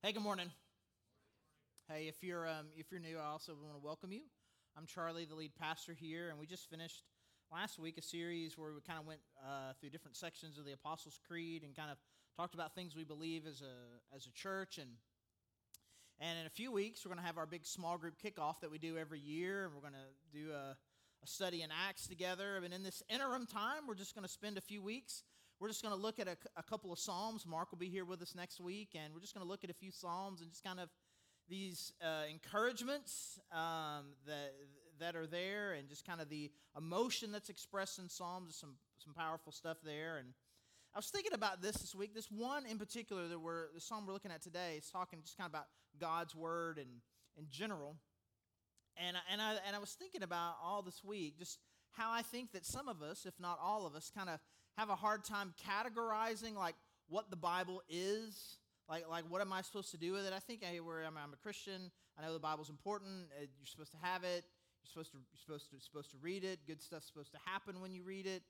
Hey, good morning. Hey, if you're um, if you're new, I also want to welcome you. I'm Charlie, the lead pastor here, and we just finished last week a series where we kind of went uh, through different sections of the Apostles' Creed and kind of talked about things we believe as a as a church. And and in a few weeks, we're going to have our big small group kickoff that we do every year, and we're going to do a, a study in Acts together. And in this interim time, we're just going to spend a few weeks we're just going to look at a, a, couple of Psalms. Mark will be here with us next week, and we're just going to look at a few Psalms and just kind of these uh, encouragements um, that, that are there and just kind of the emotion that's expressed in Psalms. Some, some powerful stuff there. And I was thinking about this this week. This one in particular that we're, the Psalm we're looking at today is talking just kind of about God's Word and in general. And I, and, I, and I was thinking about all this week just how I think that some of us, if not all of us, kind of have a hard time categorizing like what the Bible is. Like, like what am I supposed to do with it? I think hey, where I'm, I'm a Christian. I know the Bible's important. Uh, you're supposed to have it. You're supposed to, you're supposed to, supposed to read it. Good stuff's supposed to happen when you read it.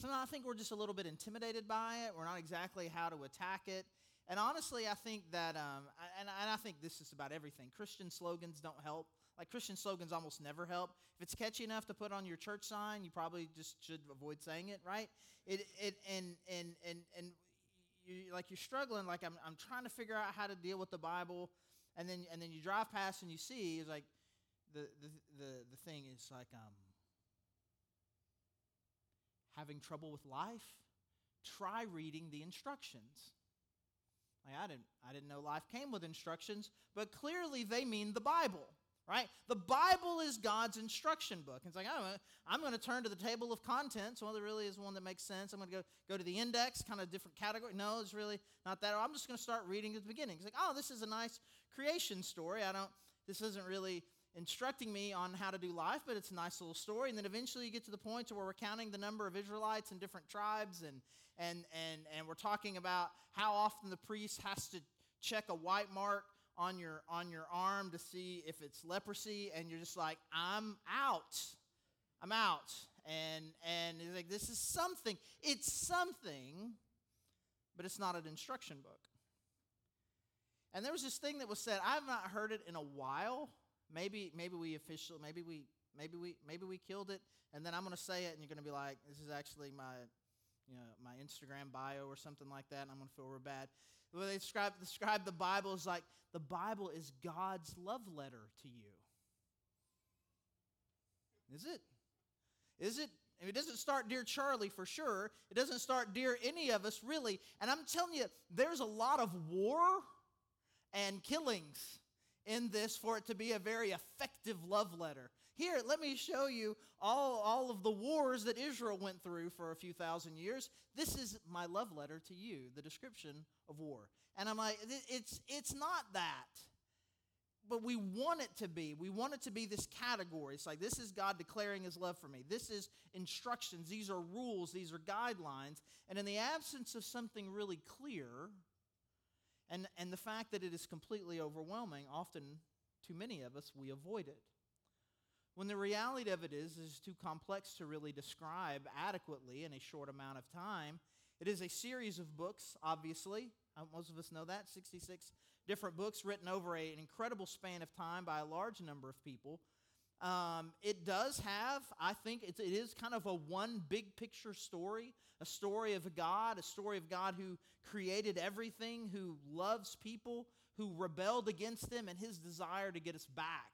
Sometimes I think we're just a little bit intimidated by it. We're not exactly how to attack it. And honestly, I think that, um, and, and I think this is about everything. Christian slogans don't help. Like Christian slogans almost never help. If it's catchy enough to put on your church sign, you probably just should avoid saying it, right? It, it and and and and you like you're struggling. Like I'm I'm trying to figure out how to deal with the Bible, and then and then you drive past and you see it's like the the the, the thing is like um having trouble with life. Try reading the instructions. Like I didn't I didn't know life came with instructions, but clearly they mean the Bible right? The Bible is God's instruction book. It's like, oh, I'm going to turn to the table of contents. Well, there really is one that makes sense. I'm going to go, go to the index, kind of different category. No, it's really not that. I'm just going to start reading at the beginning. It's like, oh, this is a nice creation story. I don't, this isn't really instructing me on how to do life, but it's a nice little story. And then eventually you get to the point where we're counting the number of Israelites in different tribes, and, and, and, and we're talking about how often the priest has to check a white mark on your on your arm to see if it's leprosy and you're just like i'm out. I'm out. And and he's like this is something. It's something but it's not an instruction book. And there was this thing that was said. I've not heard it in a while. Maybe maybe we officially maybe we maybe we maybe we killed it and then i'm going to say it and you're going to be like this is actually my you know, my Instagram bio or something like that, and I'm going to feel real bad. Where they describe, describe the Bible as like the Bible is God's love letter to you. Is it? Is it? It doesn't start Dear Charlie for sure. It doesn't start Dear any of us really. And I'm telling you, there's a lot of war and killings in this for it to be a very effective love letter. Here, let me show you all, all of the wars that Israel went through for a few thousand years. This is my love letter to you, the description of war. And I'm like, it's, it's not that. But we want it to be. We want it to be this category. It's like, this is God declaring his love for me. This is instructions. These are rules. These are guidelines. And in the absence of something really clear, and, and the fact that it is completely overwhelming, often too many of us, we avoid it. When the reality of it is, is too complex to really describe adequately in a short amount of time. It is a series of books, obviously. Uh, most of us know that 66 different books written over a, an incredible span of time by a large number of people. Um, it does have, I think, it is kind of a one big picture story, a story of God, a story of God who created everything, who loves people, who rebelled against them, and his desire to get us back.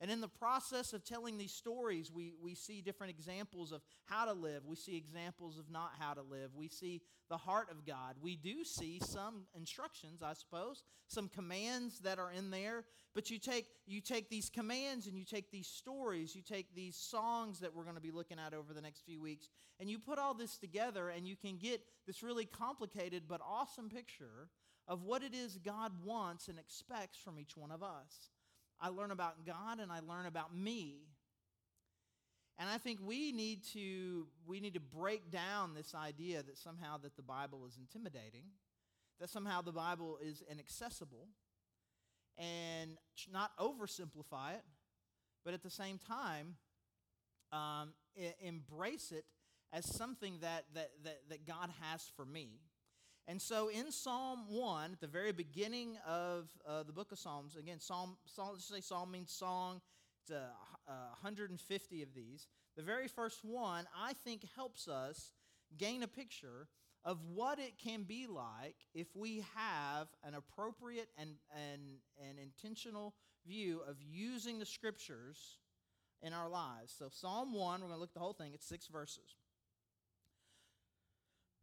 And in the process of telling these stories, we, we see different examples of how to live. We see examples of not how to live. We see the heart of God. We do see some instructions, I suppose, some commands that are in there. But you take, you take these commands and you take these stories, you take these songs that we're going to be looking at over the next few weeks, and you put all this together, and you can get this really complicated but awesome picture of what it is God wants and expects from each one of us. I learn about God and I learn about me. And I think we need to we need to break down this idea that somehow that the Bible is intimidating, that somehow the Bible is inaccessible, and not oversimplify it, but at the same time um, embrace it as something that, that, that, that God has for me. And so in Psalm 1, at the very beginning of uh, the book of Psalms, again, Psalm, Psalm, let's say Psalm means song, it's a, a 150 of these. The very first one, I think, helps us gain a picture of what it can be like if we have an appropriate and, and, and intentional view of using the scriptures in our lives. So, Psalm 1, we're going to look at the whole thing, it's six verses.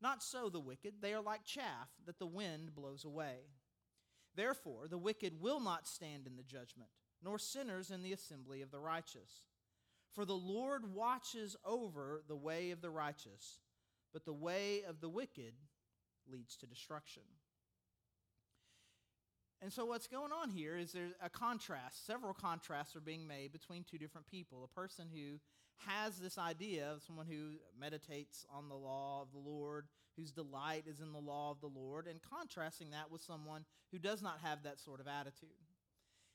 Not so the wicked, they are like chaff that the wind blows away. Therefore, the wicked will not stand in the judgment, nor sinners in the assembly of the righteous. For the Lord watches over the way of the righteous, but the way of the wicked leads to destruction. And so, what's going on here is there's a contrast. Several contrasts are being made between two different people. A person who has this idea of someone who meditates on the law of the Lord, whose delight is in the law of the Lord, and contrasting that with someone who does not have that sort of attitude.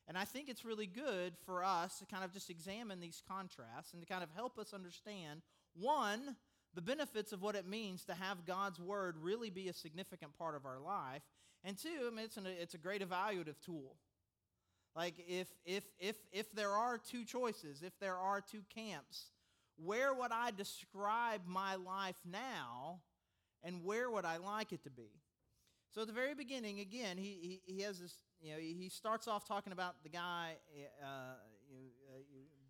And I think it's really good for us to kind of just examine these contrasts and to kind of help us understand one, the benefits of what it means to have God's word really be a significant part of our life, and two, I mean, it's, an, it's a great evaluative tool. Like if, if, if, if there are two choices, if there are two camps, where would I describe my life now and where would I like it to be? So at the very beginning, again, he, he, he has this, you know, he starts off talking about the guy, uh, you uh,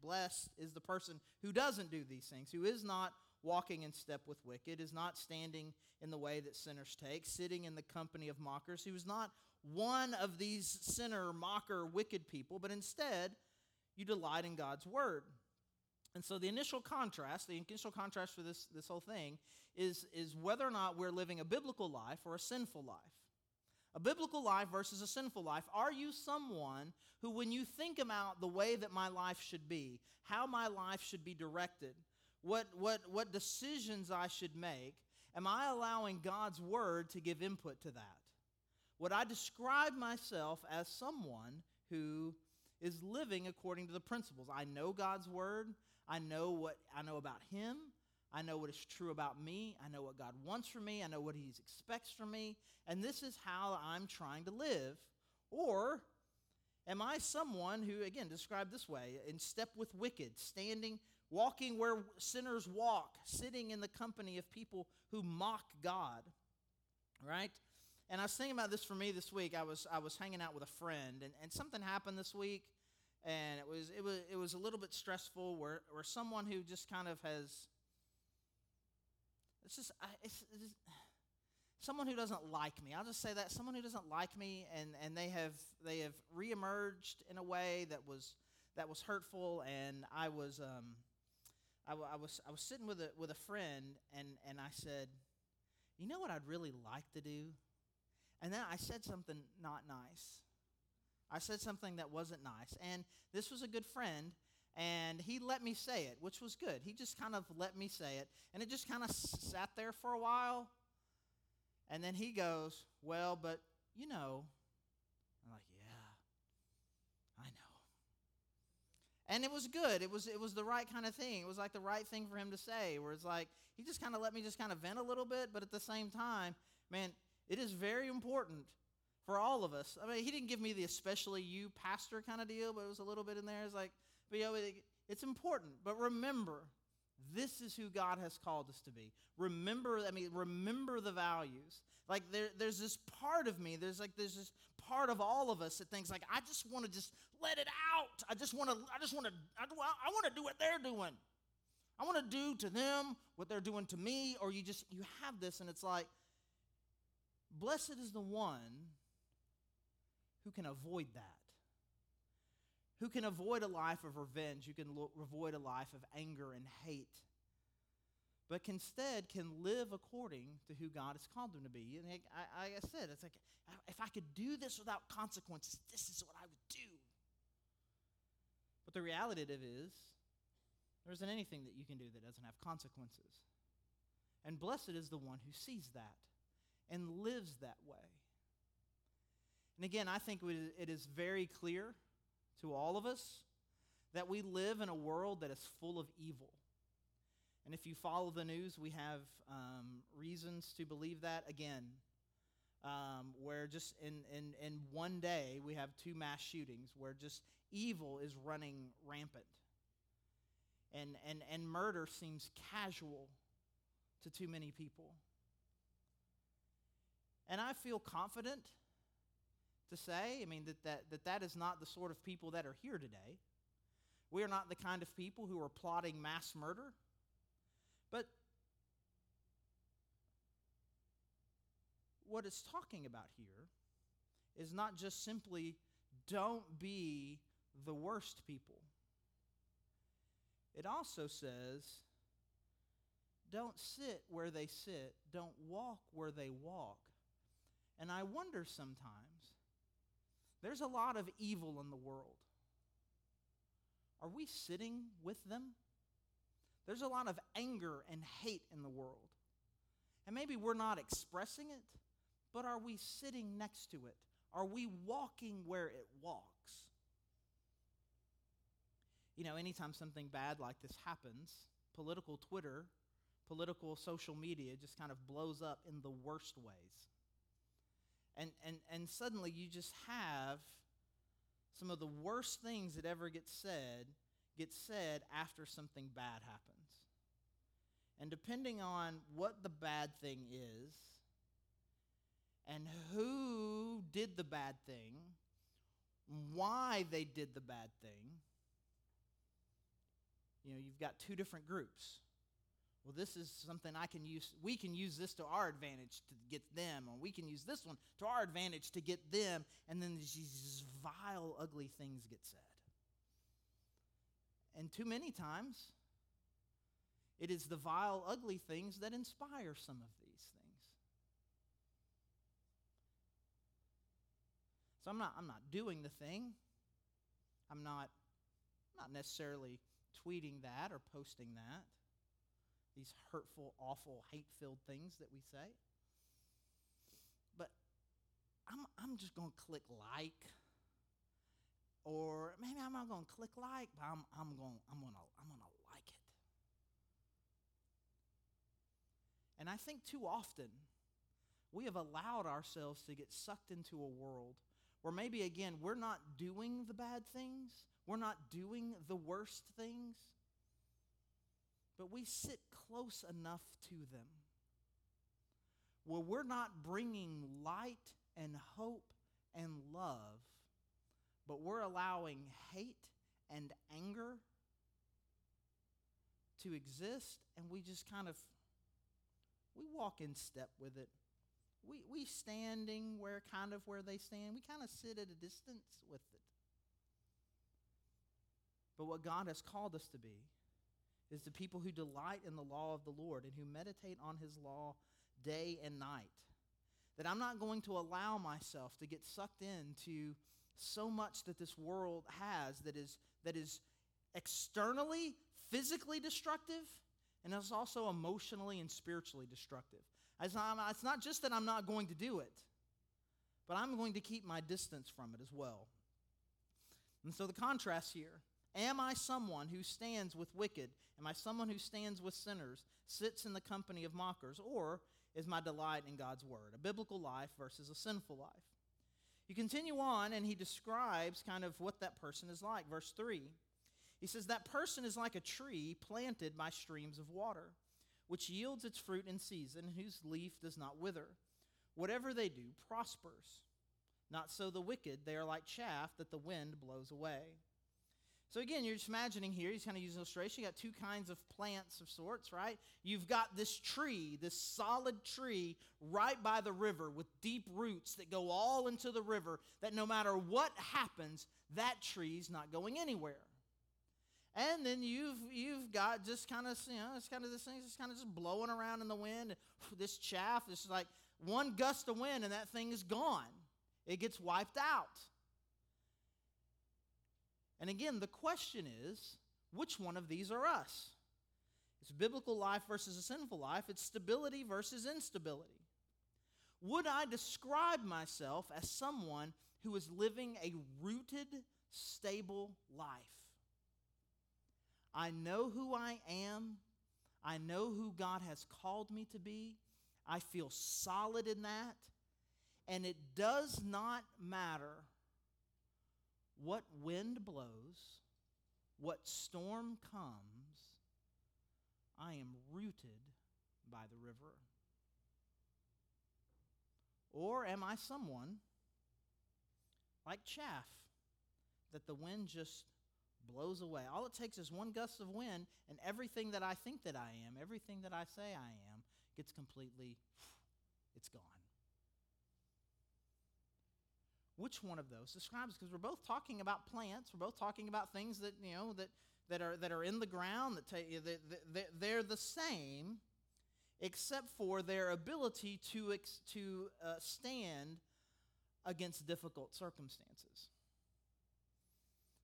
blessed is the person who doesn't do these things, who is not walking in step with wicked, is not standing in the way that sinners take, sitting in the company of mockers, who is not one of these sinner, mocker, wicked people, but instead you delight in God's word. And so the initial contrast, the initial contrast for this, this whole thing is, is whether or not we're living a biblical life or a sinful life. A biblical life versus a sinful life. Are you someone who, when you think about the way that my life should be, how my life should be directed, what, what, what decisions I should make, am I allowing God's word to give input to that? Would I describe myself as someone who is living according to the principles? I know God's word. I know what I know about him. I know what is true about me. I know what God wants from me. I know what he expects from me. And this is how I'm trying to live. Or am I someone who, again, described this way, in step with wicked, standing walking where sinners walk, sitting in the company of people who mock God, right? And I was thinking about this for me this week. I was I was hanging out with a friend, and, and something happened this week, and it was it was it was a little bit stressful. Where where someone who just kind of has it's just it's, it's someone who doesn't like me. I'll just say that someone who doesn't like me, and and they have they have reemerged in a way that was that was hurtful, and I was um I, was I was sitting with a with a friend and and I said, you know what I'd really like to do, and then I said something not nice. I said something that wasn't nice, and this was a good friend, and he let me say it, which was good. He just kind of let me say it, and it just kind of sat there for a while, and then he goes, "Well, but you know." And it was good. It was it was the right kind of thing. It was like the right thing for him to say. Where it's like he just kind of let me just kind of vent a little bit, but at the same time, man, it is very important for all of us. I mean, he didn't give me the especially you pastor kind of deal, but it was a little bit in there. It's like, but you know, it, it's important. But remember, this is who God has called us to be. Remember, I mean, remember the values. Like there, there's this part of me, there's like there's this part of all of us that thinks like, I just want to just let it out. I just want to, I just want to, I, I want to do what they're doing. I want to do to them what they're doing to me. Or you just, you have this and it's like, blessed is the one who can avoid that. Who can avoid a life of revenge, who can lo- avoid a life of anger and hate. but instead can live according to who God has called them to be. And like I, I said, it's like if I could do this without consequences, this is what I would do. But the reality of it is, there isn't anything that you can do that doesn't have consequences. And blessed is the one who sees that and lives that way. And again, I think it is very clear to all of us that we live in a world that is full of evil. And if you follow the news, we have um, reasons to believe that again. Um, where just in, in, in one day we have two mass shootings where just evil is running rampant. And, and, and murder seems casual to too many people. And I feel confident to say, I mean, that that, that that is not the sort of people that are here today. We are not the kind of people who are plotting mass murder. But what it's talking about here is not just simply don't be the worst people. It also says don't sit where they sit, don't walk where they walk. And I wonder sometimes, there's a lot of evil in the world. Are we sitting with them? There's a lot of anger and hate in the world. And maybe we're not expressing it, but are we sitting next to it? Are we walking where it walks? You know, anytime something bad like this happens, political Twitter, political social media just kind of blows up in the worst ways. And, and, and suddenly you just have some of the worst things that ever get said get said after something bad happens. And depending on what the bad thing is and who did the bad thing, why they did the bad thing, you know, you've got two different groups. Well, this is something I can use. We can use this to our advantage to get them, or we can use this one to our advantage to get them, and then these vile, ugly things get said. And too many times, it is the vile, ugly things that inspire some of these things. So I'm not, I'm not doing the thing. I'm not, not necessarily tweeting that or posting that. These hurtful, awful, hate filled things that we say. But I'm, I'm just going to click like or maybe I'm not going to click like, but I'm, I'm going I'm to I'm to like it. And I think too often we have allowed ourselves to get sucked into a world where maybe again we're not doing the bad things, we're not doing the worst things, but we sit close enough to them where we're not bringing light and hope and love but we're allowing hate and anger to exist, and we just kind of we walk in step with it. We we standing where kind of where they stand. We kind of sit at a distance with it. But what God has called us to be is the people who delight in the law of the Lord and who meditate on his law day and night. That I'm not going to allow myself to get sucked into so much that this world has that is, that is externally, physically destructive, and it's also emotionally and spiritually destructive. It's not, it's not just that I'm not going to do it, but I'm going to keep my distance from it as well. And so the contrast here Am I someone who stands with wicked? Am I someone who stands with sinners, sits in the company of mockers? Or is my delight in God's word? A biblical life versus a sinful life. You continue on, and he describes kind of what that person is like. Verse 3 he says, That person is like a tree planted by streams of water, which yields its fruit in season, whose leaf does not wither. Whatever they do prospers. Not so the wicked, they are like chaff that the wind blows away. So again, you're just imagining here, he's kind of using illustration. You got two kinds of plants of sorts, right? You've got this tree, this solid tree right by the river with deep roots that go all into the river, that no matter what happens, that tree's not going anywhere. And then you've you've got just kind of you know it's kind of this thing just kind of just blowing around in the wind. This chaff, this is like one gust of wind and that thing is gone. It gets wiped out. And again, the question is, which one of these are us? It's biblical life versus a sinful life. It's stability versus instability. Would I describe myself as someone who is living a rooted, stable life? I know who I am. I know who God has called me to be. I feel solid in that. And it does not matter what wind blows, what storm comes, I am rooted by the river. Or am I someone like chaff that the wind just blows away? All it takes is one gust of wind, and everything that I think that I am, everything that I say I am, gets completely, it's gone. Which one of those describes? Because we're both talking about plants, we're both talking about things that, you know, that, that, are, that are in the ground, that, take, that, they're the same except for their ability to, to uh, stand against difficult circumstances.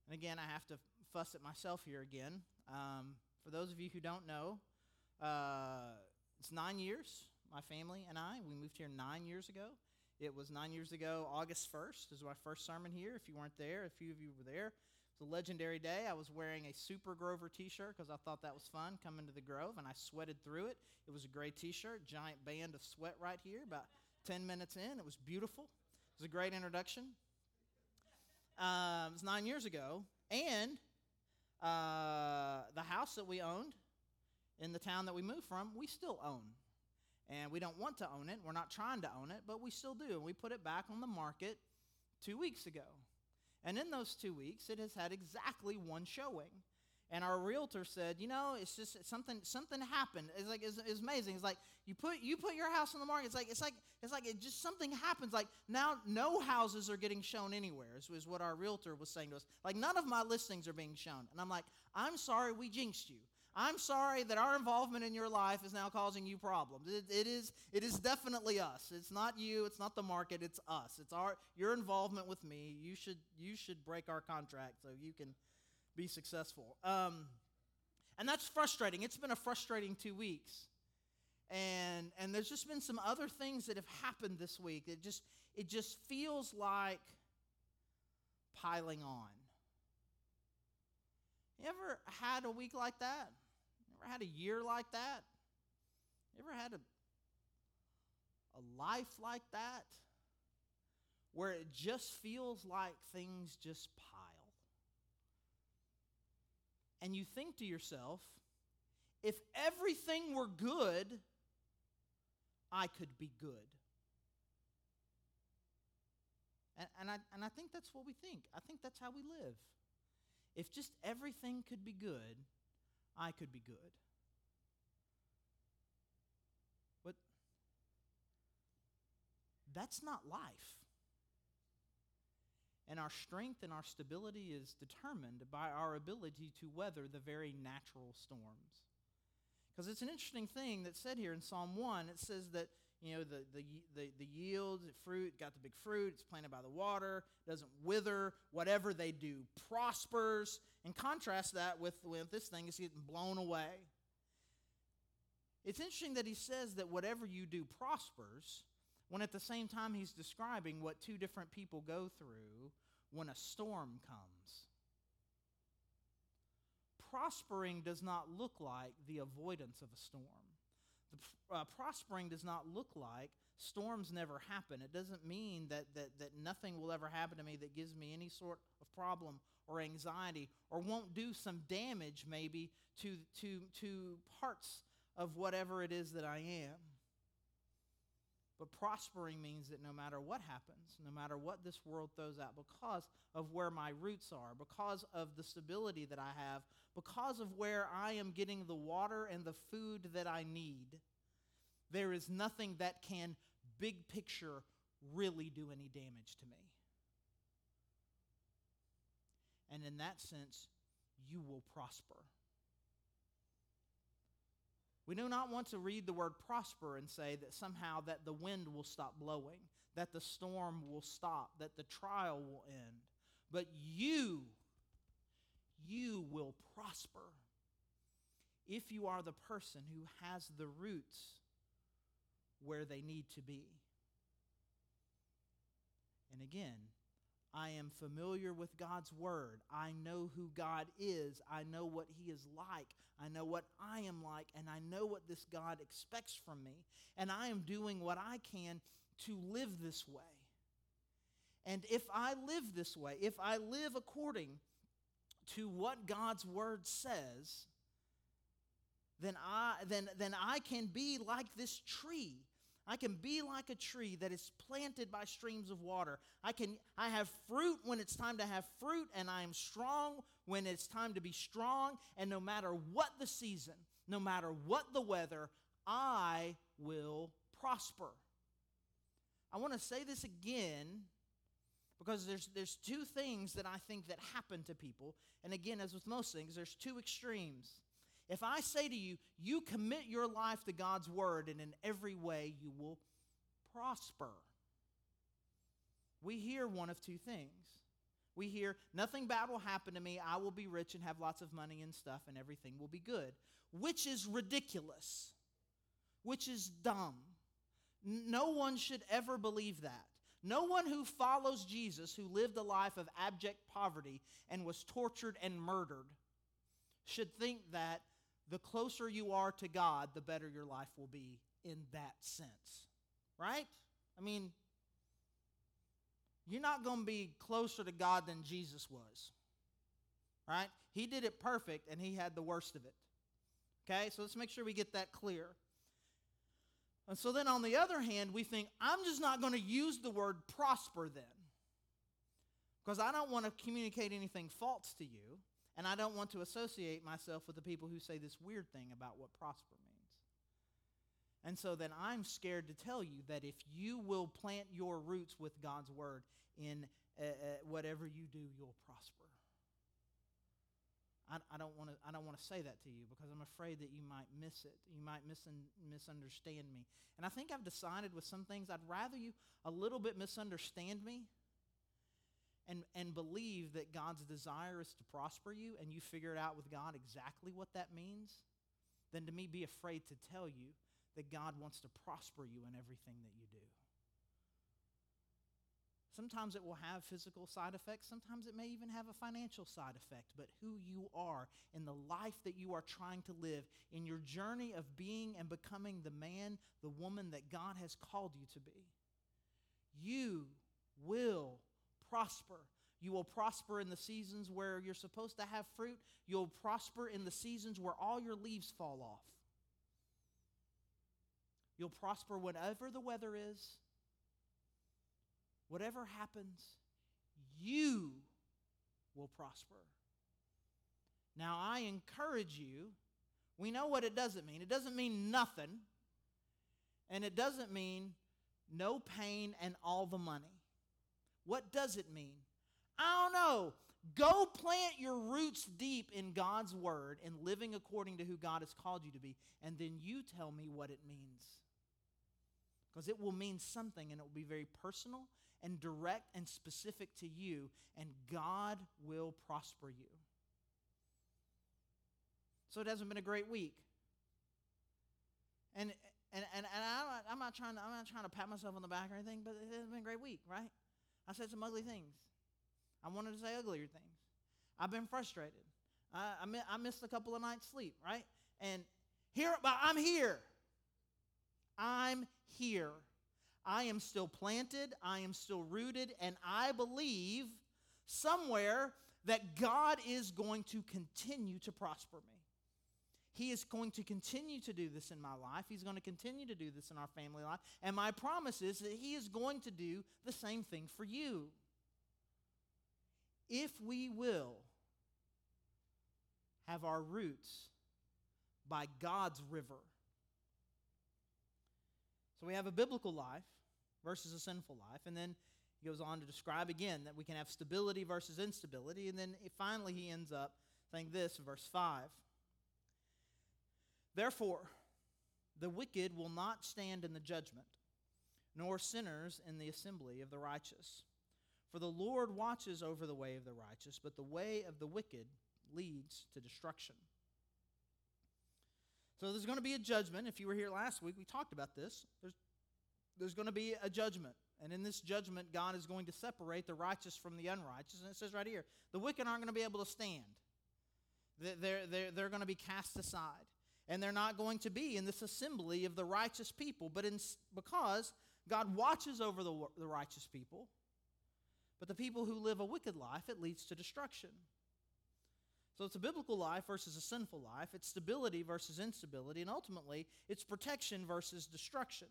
And again, I have to fuss at myself here again. Um, for those of you who don't know, uh, it's nine years, my family and I. We moved here nine years ago. It was nine years ago, August 1st. This is my first sermon here. If you weren't there, a few of you were there. It's a legendary day. I was wearing a Super Grover t shirt because I thought that was fun coming to the Grove, and I sweated through it. It was a gray t shirt, giant band of sweat right here, about 10 minutes in. It was beautiful. It was a great introduction. Um, it was nine years ago, and uh, the house that we owned in the town that we moved from, we still own. And we don't want to own it. We're not trying to own it, but we still do. And we put it back on the market two weeks ago. And in those two weeks, it has had exactly one showing. And our realtor said, you know, it's just something something happened. It's like it's, it's, amazing. It's like you put you put your house on the market. It's like it's like it's like it just something happens. Like now no houses are getting shown anywhere. Is, is what our realtor was saying to us. Like none of my listings are being shown. And I'm like, I'm sorry, we jinxed you. I'm sorry that our involvement in your life is now causing you problems. It, it is it is definitely us. It's not you. It's not the market. It's us. It's our your involvement with me. You should you should break our contract so you can be successful. Um, and that's frustrating. It's been a frustrating two weeks, and and there's just been some other things that have happened this week. It just it just feels like piling on. You ever had a week like that? Ever had a year like that? Ever had a, a life like that? Where it just feels like things just pile. And you think to yourself, if everything were good, I could be good. And, and, I, and I think that's what we think. I think that's how we live. If just everything could be good, I could be good. But that's not life. And our strength and our stability is determined by our ability to weather the very natural storms. Because it's an interesting thing that's said here in Psalm 1. It says that you know the, the, the, the yield fruit got the big fruit it's planted by the water doesn't wither whatever they do prospers. And contrast that with, with this thing is getting blown away. It's interesting that he says that whatever you do prospers when at the same time he's describing what two different people go through when a storm comes. Prospering does not look like the avoidance of a storm the, uh, prospering does not look like storms never happen. It doesn't mean that, that, that nothing will ever happen to me that gives me any sort of problem or anxiety or won't do some damage maybe to, to, to parts of whatever it is that I am. But prospering means that no matter what happens, no matter what this world throws out, because of where my roots are, because of the stability that I have, because of where I am getting the water and the food that I need, there is nothing that can, big picture, really do any damage to me. And in that sense, you will prosper. We do not want to read the word prosper and say that somehow that the wind will stop blowing, that the storm will stop, that the trial will end. But you, you will prosper if you are the person who has the roots where they need to be. And again, I am familiar with God's word. I know who God is. I know what he is like. I know what I am like. And I know what this God expects from me. And I am doing what I can to live this way. And if I live this way, if I live according to what God's word says, then I, then, then I can be like this tree I can be like a tree that is planted by streams of water. I can I have fruit when it's time to have fruit and I am strong when it's time to be strong and no matter what the season, no matter what the weather, I will prosper. I want to say this again because there's there's two things that I think that happen to people. And again, as with most things, there's two extremes. If I say to you, you commit your life to God's word, and in every way you will prosper, we hear one of two things. We hear, nothing bad will happen to me. I will be rich and have lots of money and stuff, and everything will be good, which is ridiculous, which is dumb. No one should ever believe that. No one who follows Jesus, who lived a life of abject poverty and was tortured and murdered, should think that the closer you are to God, the better your life will be in that sense. Right? I mean, you're not going to be closer to God than Jesus was. Right? He did it perfect and he had the worst of it. Okay? So let's make sure we get that clear. And so then on the other hand, we think, I'm just not going to use the word prosper then. Because I don't want to communicate anything false to you. And I don't want to associate myself with the people who say this weird thing about what prosper means. And so then I'm scared to tell you that if you will plant your roots with God's word in uh, uh, whatever you do, you'll prosper. I, don't want to. I don't want to say that to you because I'm afraid that you might miss it. You might misun, misunderstand me. And I think I've decided with some things I'd rather you a little bit misunderstand me and, and believe that God's desire is to prosper you and you figure it out with God exactly what that means, than to me be afraid to tell you that God wants to prosper you in everything that you do. Sometimes it will have physical side effects. Sometimes it may even have a financial side effect. But who you are in the life that you are trying to live, in your journey of being and becoming the man, the woman that God has called you to be, you will prosper. You will prosper in the seasons where you're supposed to have fruit. You'll prosper in the seasons where all your leaves fall off. You'll prosper whatever the weather is, whatever happens, you will prosper. Now, I encourage you, we know what it doesn't mean. It doesn't mean nothing, and it doesn't mean no pain and all the money. What does it mean? I don't know. Go plant your roots deep in God's word and living according to who God has called you to be, and then you tell me what it means. Because it will mean something, and it will be very personal and direct and specific to you, and God will prosper you. So it hasn't been a great week. And and and, and I'm, not, I'm not trying to I'm not trying to pat myself on the back or anything, but it has been a great week, right? I said some ugly things. I wanted to say uglier things. I've been frustrated. I, I, I missed a couple of nights' sleep, right? And here, but I'm here. I'm here. I am still planted. I am still rooted. And I believe somewhere that God is going to continue to prosper me. He is going to continue to do this in my life. He's going to continue to do this in our family life. And my promise is that He is going to do the same thing for you. If we will have our roots by God's river. So we have a biblical life versus a sinful life. And then he goes on to describe again that we can have stability versus instability. And then finally, he ends up saying this, verse 5. Therefore, the wicked will not stand in the judgment, nor sinners in the assembly of the righteous. For the Lord watches over the way of the righteous, but the way of the wicked leads to destruction. So there's going to be a judgment. If you were here last week, we talked about this. There's, there's going to be a judgment. And in this judgment, God is going to separate the righteous from the unrighteous. And it says right here the wicked aren't going to be able to stand, they're, they're, they're going to be cast aside. And they're not going to be in this assembly of the righteous people, but in, because God watches over the, the righteous people, but the people who live a wicked life, it leads to destruction. So it's a biblical life versus a sinful life. It's stability versus instability. And ultimately, it's protection versus destruction.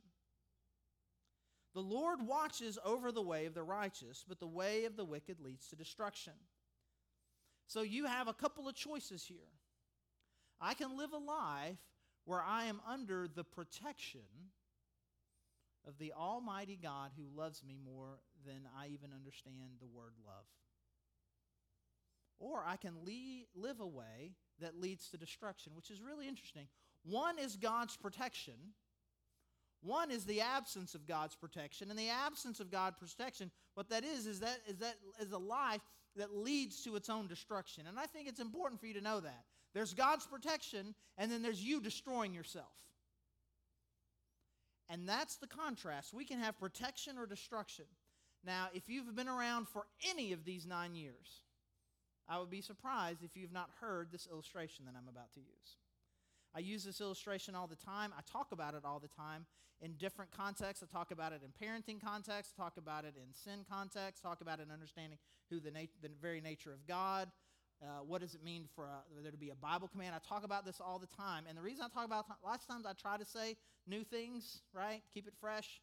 The Lord watches over the way of the righteous, but the way of the wicked leads to destruction. So you have a couple of choices here. I can live a life where I am under the protection of the Almighty God who loves me more than I even understand the word love. Or I can live a way that leads to destruction, which is really interesting. One is God's protection. One is the absence of God's protection. And the absence of God's protection, what that is, is that is that is a life that leads to its own destruction. And I think it's important for you to know that. There's God's protection, and then there's you destroying yourself. And that's the contrast. We can have protection or destruction. Now, if you've been around for any of these nine years, I would be surprised if you've not heard this illustration that I'm about to use. I use this illustration all the time. I talk about it all the time in different contexts. I talk about it in parenting context, talk about it in sin context, talk about it in understanding who the, nat- the very nature of God, uh, what does it mean for uh, there to be a Bible command? I talk about this all the time. And the reason I talk about it, lots of times I try to say new things, right? Keep it fresh.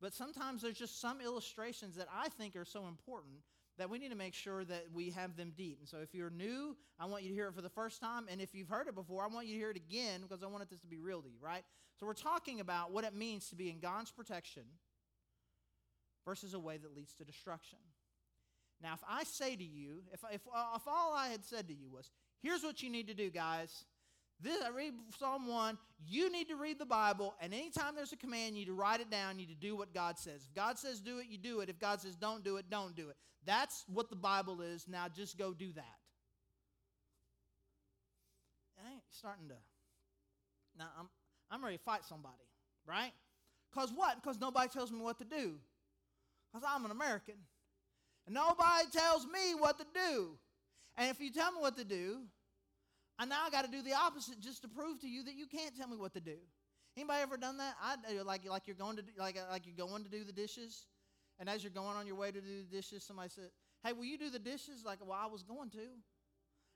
But sometimes there's just some illustrations that I think are so important that we need to make sure that we have them deep. And so if you're new, I want you to hear it for the first time. And if you've heard it before, I want you to hear it again because I want this to be real to you, right? So we're talking about what it means to be in God's protection versus a way that leads to destruction. Now, if I say to you, if, if, if all I had said to you was, here's what you need to do, guys. This, I read Psalm 1. You need to read the Bible, and anytime there's a command, you need to write it down. You need to do what God says. If God says do it, you do it. If God says don't do it, don't do it. That's what the Bible is. Now just go do that. I ain't starting to. Now I'm I'm ready to fight somebody, right? Cause what? Because nobody tells me what to do. Cause I'm an American. And nobody tells me what to do. And if you tell me what to do, I now I got to do the opposite just to prove to you that you can't tell me what to do. Anybody ever done that? I like like you're going to do, like like you're going to do the dishes, and as you're going on your way to do the dishes, somebody said, "Hey, will you do the dishes?" Like, well, I was going to.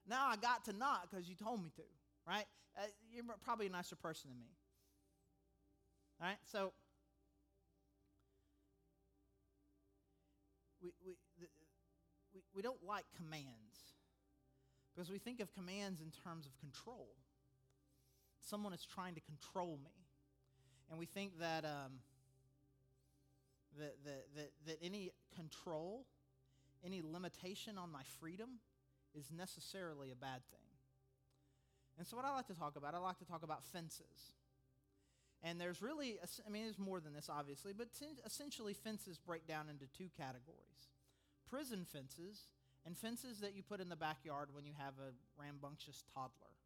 Now I got to not because you told me to. Right? Uh, you're probably a nicer person than me. All right, so we, we, we, we don't like commands because we think of commands in terms of control. Someone is trying to control me. And we think that, um, that, that, that, that any control, any limitation on my freedom is necessarily a bad thing. And so, what I like to talk about, I like to talk about fences. And there's really, I mean, there's more than this, obviously, but essentially, fences break down into two categories prison fences and fences that you put in the backyard when you have a rambunctious toddler.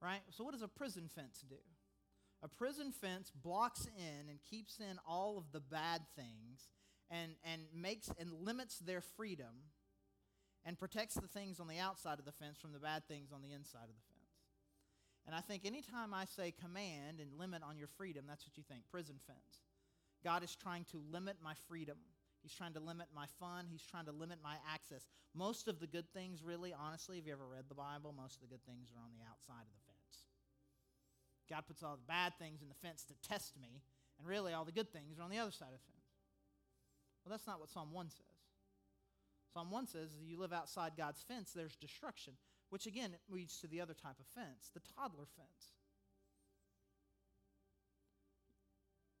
Right? So, what does a prison fence do? A prison fence blocks in and keeps in all of the bad things and, and makes and limits their freedom and protects the things on the outside of the fence from the bad things on the inside of the fence. And I think anytime I say command and limit on your freedom, that's what you think prison fence. God is trying to limit my freedom. He's trying to limit my fun. He's trying to limit my access. Most of the good things, really, honestly, if you ever read the Bible, most of the good things are on the outside of the fence. God puts all the bad things in the fence to test me, and really all the good things are on the other side of the fence. Well, that's not what Psalm 1 says. Psalm 1 says, you live outside God's fence, there's destruction, which again leads to the other type of fence, the toddler fence.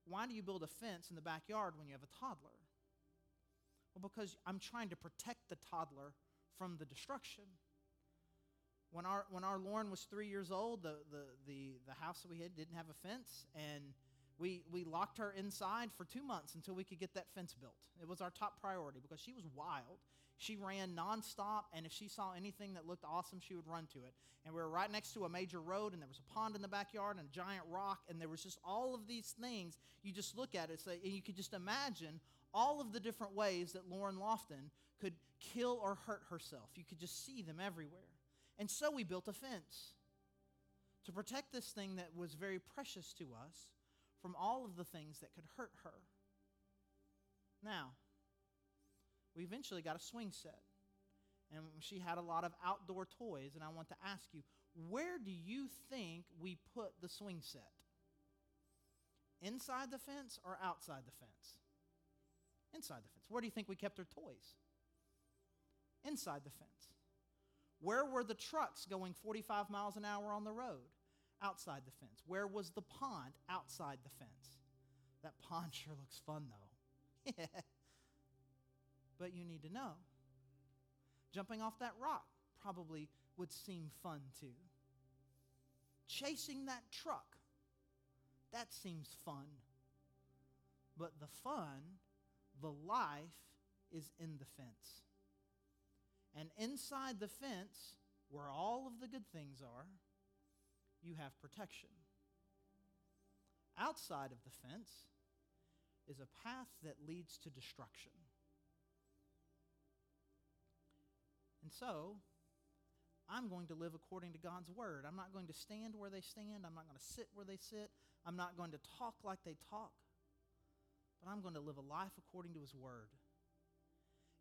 Why do you build a fence in the backyard when you have a toddler? Well, because I'm trying to protect the toddler from the destruction. when our when our Lauren was three years old, the the the, the house that we had didn't have a fence, and we we locked her inside for two months until we could get that fence built. It was our top priority because she was wild. She ran nonstop, and if she saw anything that looked awesome, she would run to it. And we were right next to a major road, and there was a pond in the backyard and a giant rock, and there was just all of these things. You just look at it, and you could just imagine all of the different ways that Lauren Lofton could kill or hurt herself. You could just see them everywhere. And so we built a fence to protect this thing that was very precious to us from all of the things that could hurt her. Now, we eventually got a swing set. And she had a lot of outdoor toys. And I want to ask you, where do you think we put the swing set? Inside the fence or outside the fence? Inside the fence. Where do you think we kept her toys? Inside the fence. Where were the trucks going 45 miles an hour on the road? Outside the fence. Where was the pond? Outside the fence. That pond sure looks fun, though. but you need to know. Jumping off that rock probably would seem fun too. Chasing that truck, that seems fun. But the fun, the life, is in the fence. And inside the fence, where all of the good things are, you have protection. Outside of the fence is a path that leads to destruction. And so, I'm going to live according to God's word. I'm not going to stand where they stand. I'm not going to sit where they sit. I'm not going to talk like they talk. But I'm going to live a life according to his word.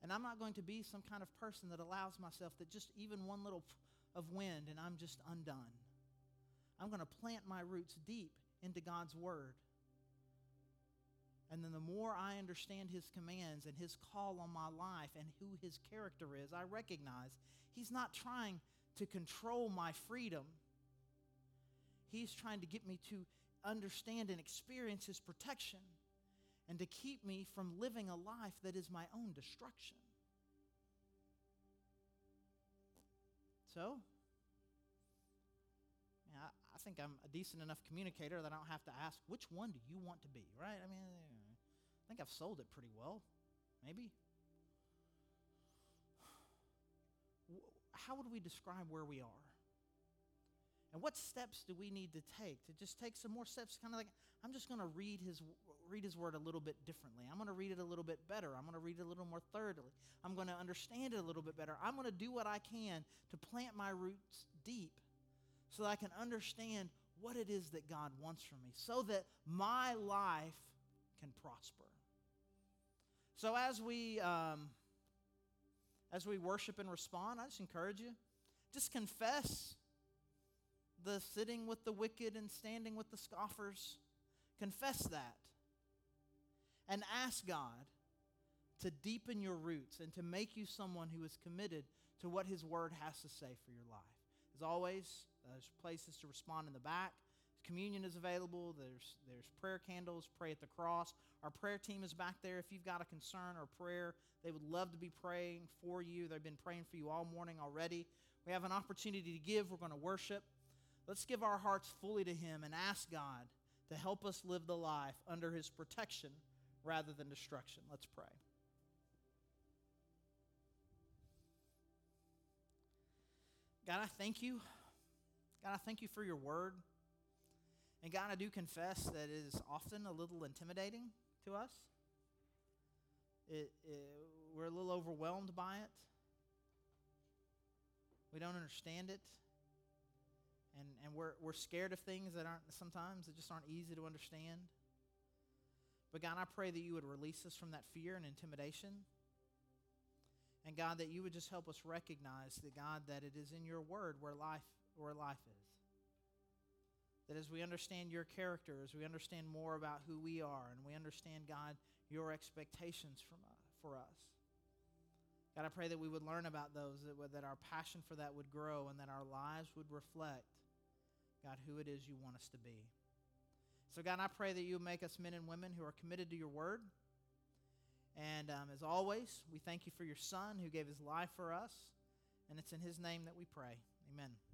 And I'm not going to be some kind of person that allows myself that just even one little of wind and I'm just undone. I'm going to plant my roots deep into God's word. And then the more I understand his commands and his call on my life and who his character is, I recognize he's not trying to control my freedom. He's trying to get me to understand and experience his protection and to keep me from living a life that is my own destruction. So, yeah, I think I'm a decent enough communicator that I don't have to ask, which one do you want to be, right? I mean, I think I've sold it pretty well. Maybe. How would we describe where we are? And what steps do we need to take to just take some more steps? Kind of like I'm just going to read his read his word a little bit differently. I'm going to read it a little bit better. I'm going to read it a little more thoroughly. I'm going to understand it a little bit better. I'm going to do what I can to plant my roots deep so that I can understand what it is that God wants from me so that my life can prosper. So as we um, as we worship and respond, I just encourage you, just confess the sitting with the wicked and standing with the scoffers. Confess that. And ask God to deepen your roots and to make you someone who is committed to what His Word has to say for your life. As always, there's places to respond in the back. Communion is available. There's, there's prayer candles. Pray at the cross. Our prayer team is back there. If you've got a concern or prayer, they would love to be praying for you. They've been praying for you all morning already. We have an opportunity to give. We're going to worship. Let's give our hearts fully to Him and ask God to help us live the life under His protection rather than destruction. Let's pray. God, I thank you. God, I thank you for your word. And God, I do confess that it is often a little intimidating to us. It, it, we're a little overwhelmed by it. We don't understand it. And, and we're, we're scared of things that aren't sometimes that just aren't easy to understand. But God, I pray that you would release us from that fear and intimidation. And God, that you would just help us recognize that God, that it is in your word where life where life is. That as we understand your character, as we understand more about who we are, and we understand, God, your expectations from, uh, for us. God, I pray that we would learn about those, that, that our passion for that would grow, and that our lives would reflect, God, who it is you want us to be. So, God, I pray that you make us men and women who are committed to your word. And um, as always, we thank you for your Son who gave his life for us. And it's in his name that we pray. Amen.